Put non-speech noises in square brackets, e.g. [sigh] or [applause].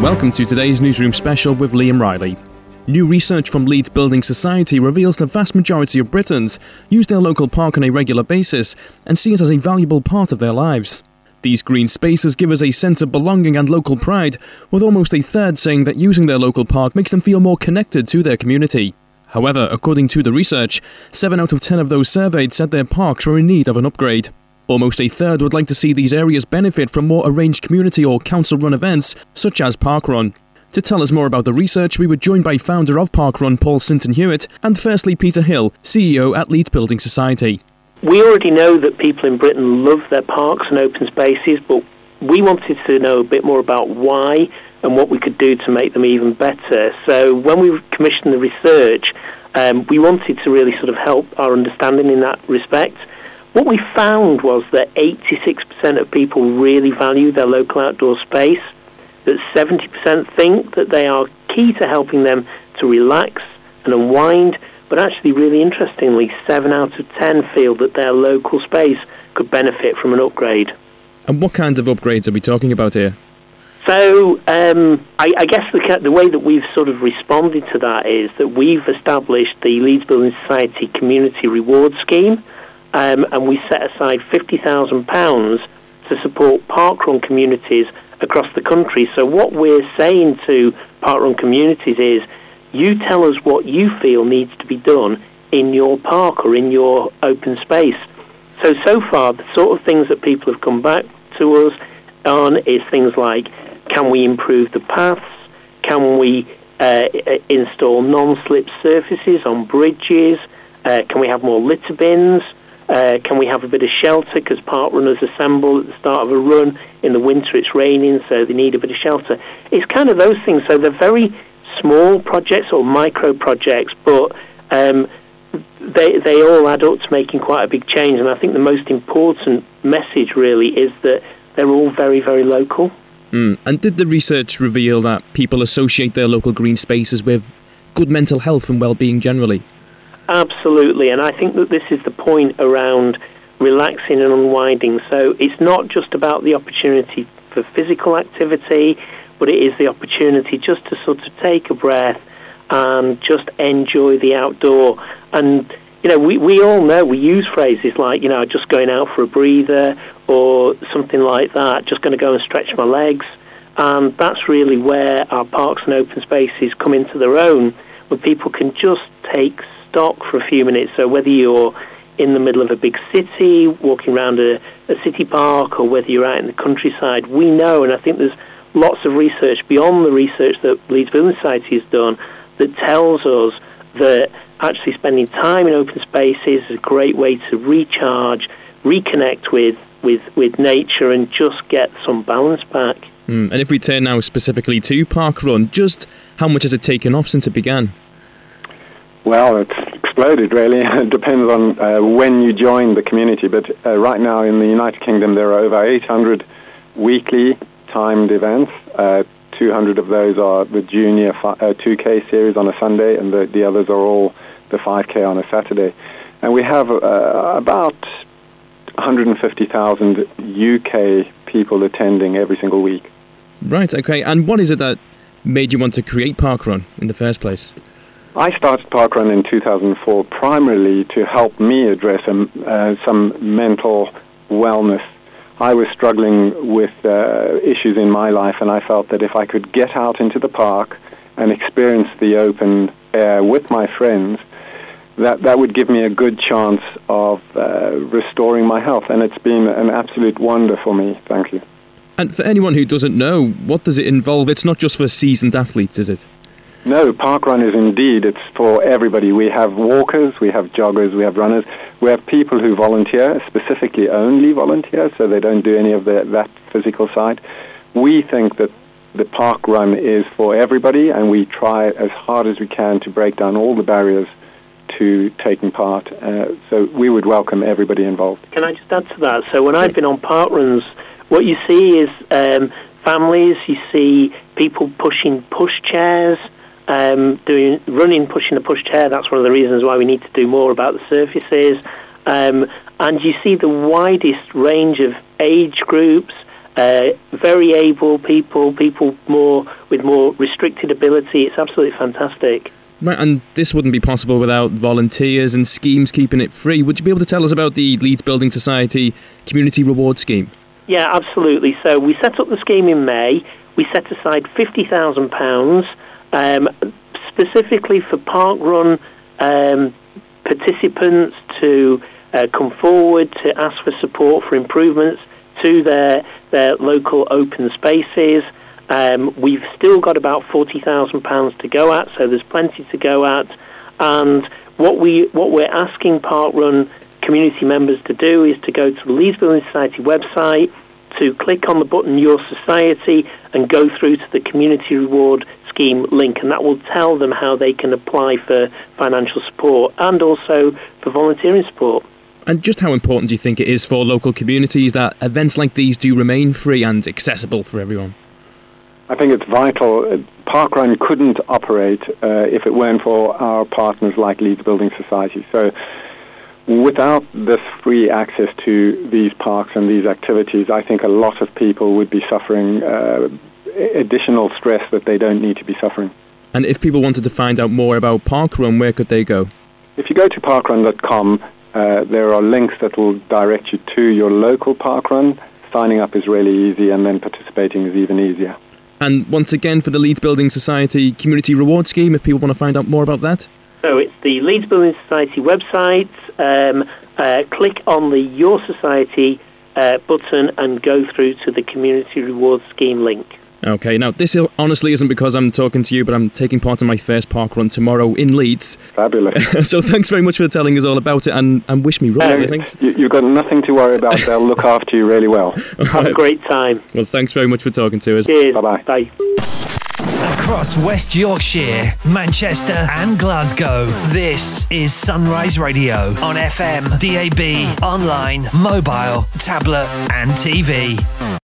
Welcome to today's Newsroom special with Liam Riley. New research from Leeds Building Society reveals the vast majority of Britons use their local park on a regular basis and see it as a valuable part of their lives. These green spaces give us a sense of belonging and local pride, with almost a third saying that using their local park makes them feel more connected to their community. However, according to the research, 7 out of 10 of those surveyed said their parks were in need of an upgrade. Almost a third would like to see these areas benefit from more arranged community or council run events, such as Parkrun. To tell us more about the research, we were joined by founder of Parkrun, Paul Sinton Hewitt, and firstly Peter Hill, CEO at Leeds Building Society. We already know that people in Britain love their parks and open spaces, but we wanted to know a bit more about why and what we could do to make them even better. So when we commissioned the research, um, we wanted to really sort of help our understanding in that respect. What we found was that 86% of people really value their local outdoor space, that 70% think that they are key to helping them to relax and unwind, but actually, really interestingly, 7 out of 10 feel that their local space could benefit from an upgrade. And what kinds of upgrades are we talking about here? So, um, I, I, guess the, the way that we've sort of responded to that is that we've established the Leeds Building Society Community Reward Scheme um, and we set aside £50,000 to support parkrun communities across the country. So, what we're saying to parkrun communities is you tell us what you feel needs to be done in your park or in your open space. So, so far, the sort of things that people have come back to us on is things like can we improve the paths? Can we uh, install non slip surfaces on bridges? Uh, can we have more litter bins? Uh, can we have a bit of shelter? Because park runners assemble at the start of a run. In the winter it's raining so they need a bit of shelter. It's kind of those things. So they're very small projects or micro projects but um, they they all add up to making quite a big change. And I think the most important message really is that they're all very very local. Mm. and did the research reveal that people associate their local green spaces with good mental health and well-being generally Absolutely, and I think that this is the point around relaxing and unwinding. So it's not just about the opportunity for physical activity, but it is the opportunity just to sort of take a breath and just enjoy the outdoor. And you know, we, we all know we use phrases like, you know, just going out for a breather or something like that, just going to go and stretch my legs. And that's really where our parks and open spaces come into their own, where people can just take stock for a few minutes. So whether you're in the middle of a big city, walking around a, a city park, or whether you're out in the countryside, we know, and I think there's lots of research beyond the research that Leeds Building Society has done that tells us that actually spending time in open spaces is a great way to recharge, reconnect with, with, with nature, and just get some balance back. Mm. And if we turn now specifically to Park Run, just how much has it taken off since it began? Well, it's exploded really. [laughs] it depends on uh, when you join the community. But uh, right now in the United Kingdom, there are over 800 weekly timed events. Uh, 200 of those are the junior fi- 2K uh, series on a Sunday, and the, the others are all the 5K on a Saturday. And we have uh, about 150,000 UK people attending every single week. Right, okay. And what is it that made you want to create Parkrun in the first place? I started Parkrun in 2004 primarily to help me address uh, some mental wellness. I was struggling with uh, issues in my life, and I felt that if I could get out into the park and experience the open air with my friends, that, that would give me a good chance of uh, restoring my health. And it's been an absolute wonder for me. Thank you. And for anyone who doesn't know, what does it involve? It's not just for seasoned athletes, is it? No, park run is indeed. It's for everybody. We have walkers, we have joggers, we have runners. We have people who volunteer, specifically only volunteer, so they don't do any of the, that physical side. We think that the park run is for everybody, and we try as hard as we can to break down all the barriers to taking part. Uh, so we would welcome everybody involved. Can I just add to that? So when I've been on park runs, what you see is um, families, you see people pushing push chairs um, doing running, pushing a push chair. That's one of the reasons why we need to do more about the surfaces. Um, and you see the widest range of age groups, uh, very able people, people more with more restricted ability. It's absolutely fantastic. Right, and this wouldn't be possible without volunteers and schemes keeping it free. Would you be able to tell us about the Leeds Building Society Community Reward Scheme? Yeah, absolutely. So we set up the scheme in May. We set aside £50,000 um, specifically for parkrun um, participants to uh, come forward to ask for support for improvements to their, their local open spaces. Um, we've still got about £40,000 to go at, so there's plenty to go at. And what, we, what we're asking Parkrun community members to do is to go to the Leeds Building Society website, to click on the button Your Society, and go through to the Community Reward Scheme link, and that will tell them how they can apply for financial support and also for volunteering support. And just how important do you think it is for local communities that events like these do remain free and accessible for everyone? I think it's vital. Parkrun couldn't operate uh, if it weren't for our partners like Leeds Building Society. So, without this free access to these parks and these activities, I think a lot of people would be suffering uh, additional stress that they don't need to be suffering. And if people wanted to find out more about Parkrun, where could they go? If you go to parkrun.com, uh, there are links that will direct you to your local parkrun. Signing up is really easy, and then participating is even easier. And once again, for the Leeds Building Society Community Reward Scheme, if people want to find out more about that? So it's the Leeds Building Society website. Um, uh, click on the Your Society uh, button and go through to the Community Reward Scheme link. Okay, now this honestly isn't because I'm talking to you, but I'm taking part in my first park run tomorrow in Leeds. Fabulous. [laughs] so thanks very much for telling us all about it and, and wish me luck. thanks. You, have got nothing to worry about. They'll look after you really well. [laughs] Have a great time. Well, thanks very much for talking to us. Cheers. Bye-bye. Bye. Across West Yorkshire, Manchester, and Glasgow, this is Sunrise Radio on FM, DAB, online, mobile, tablet, and TV.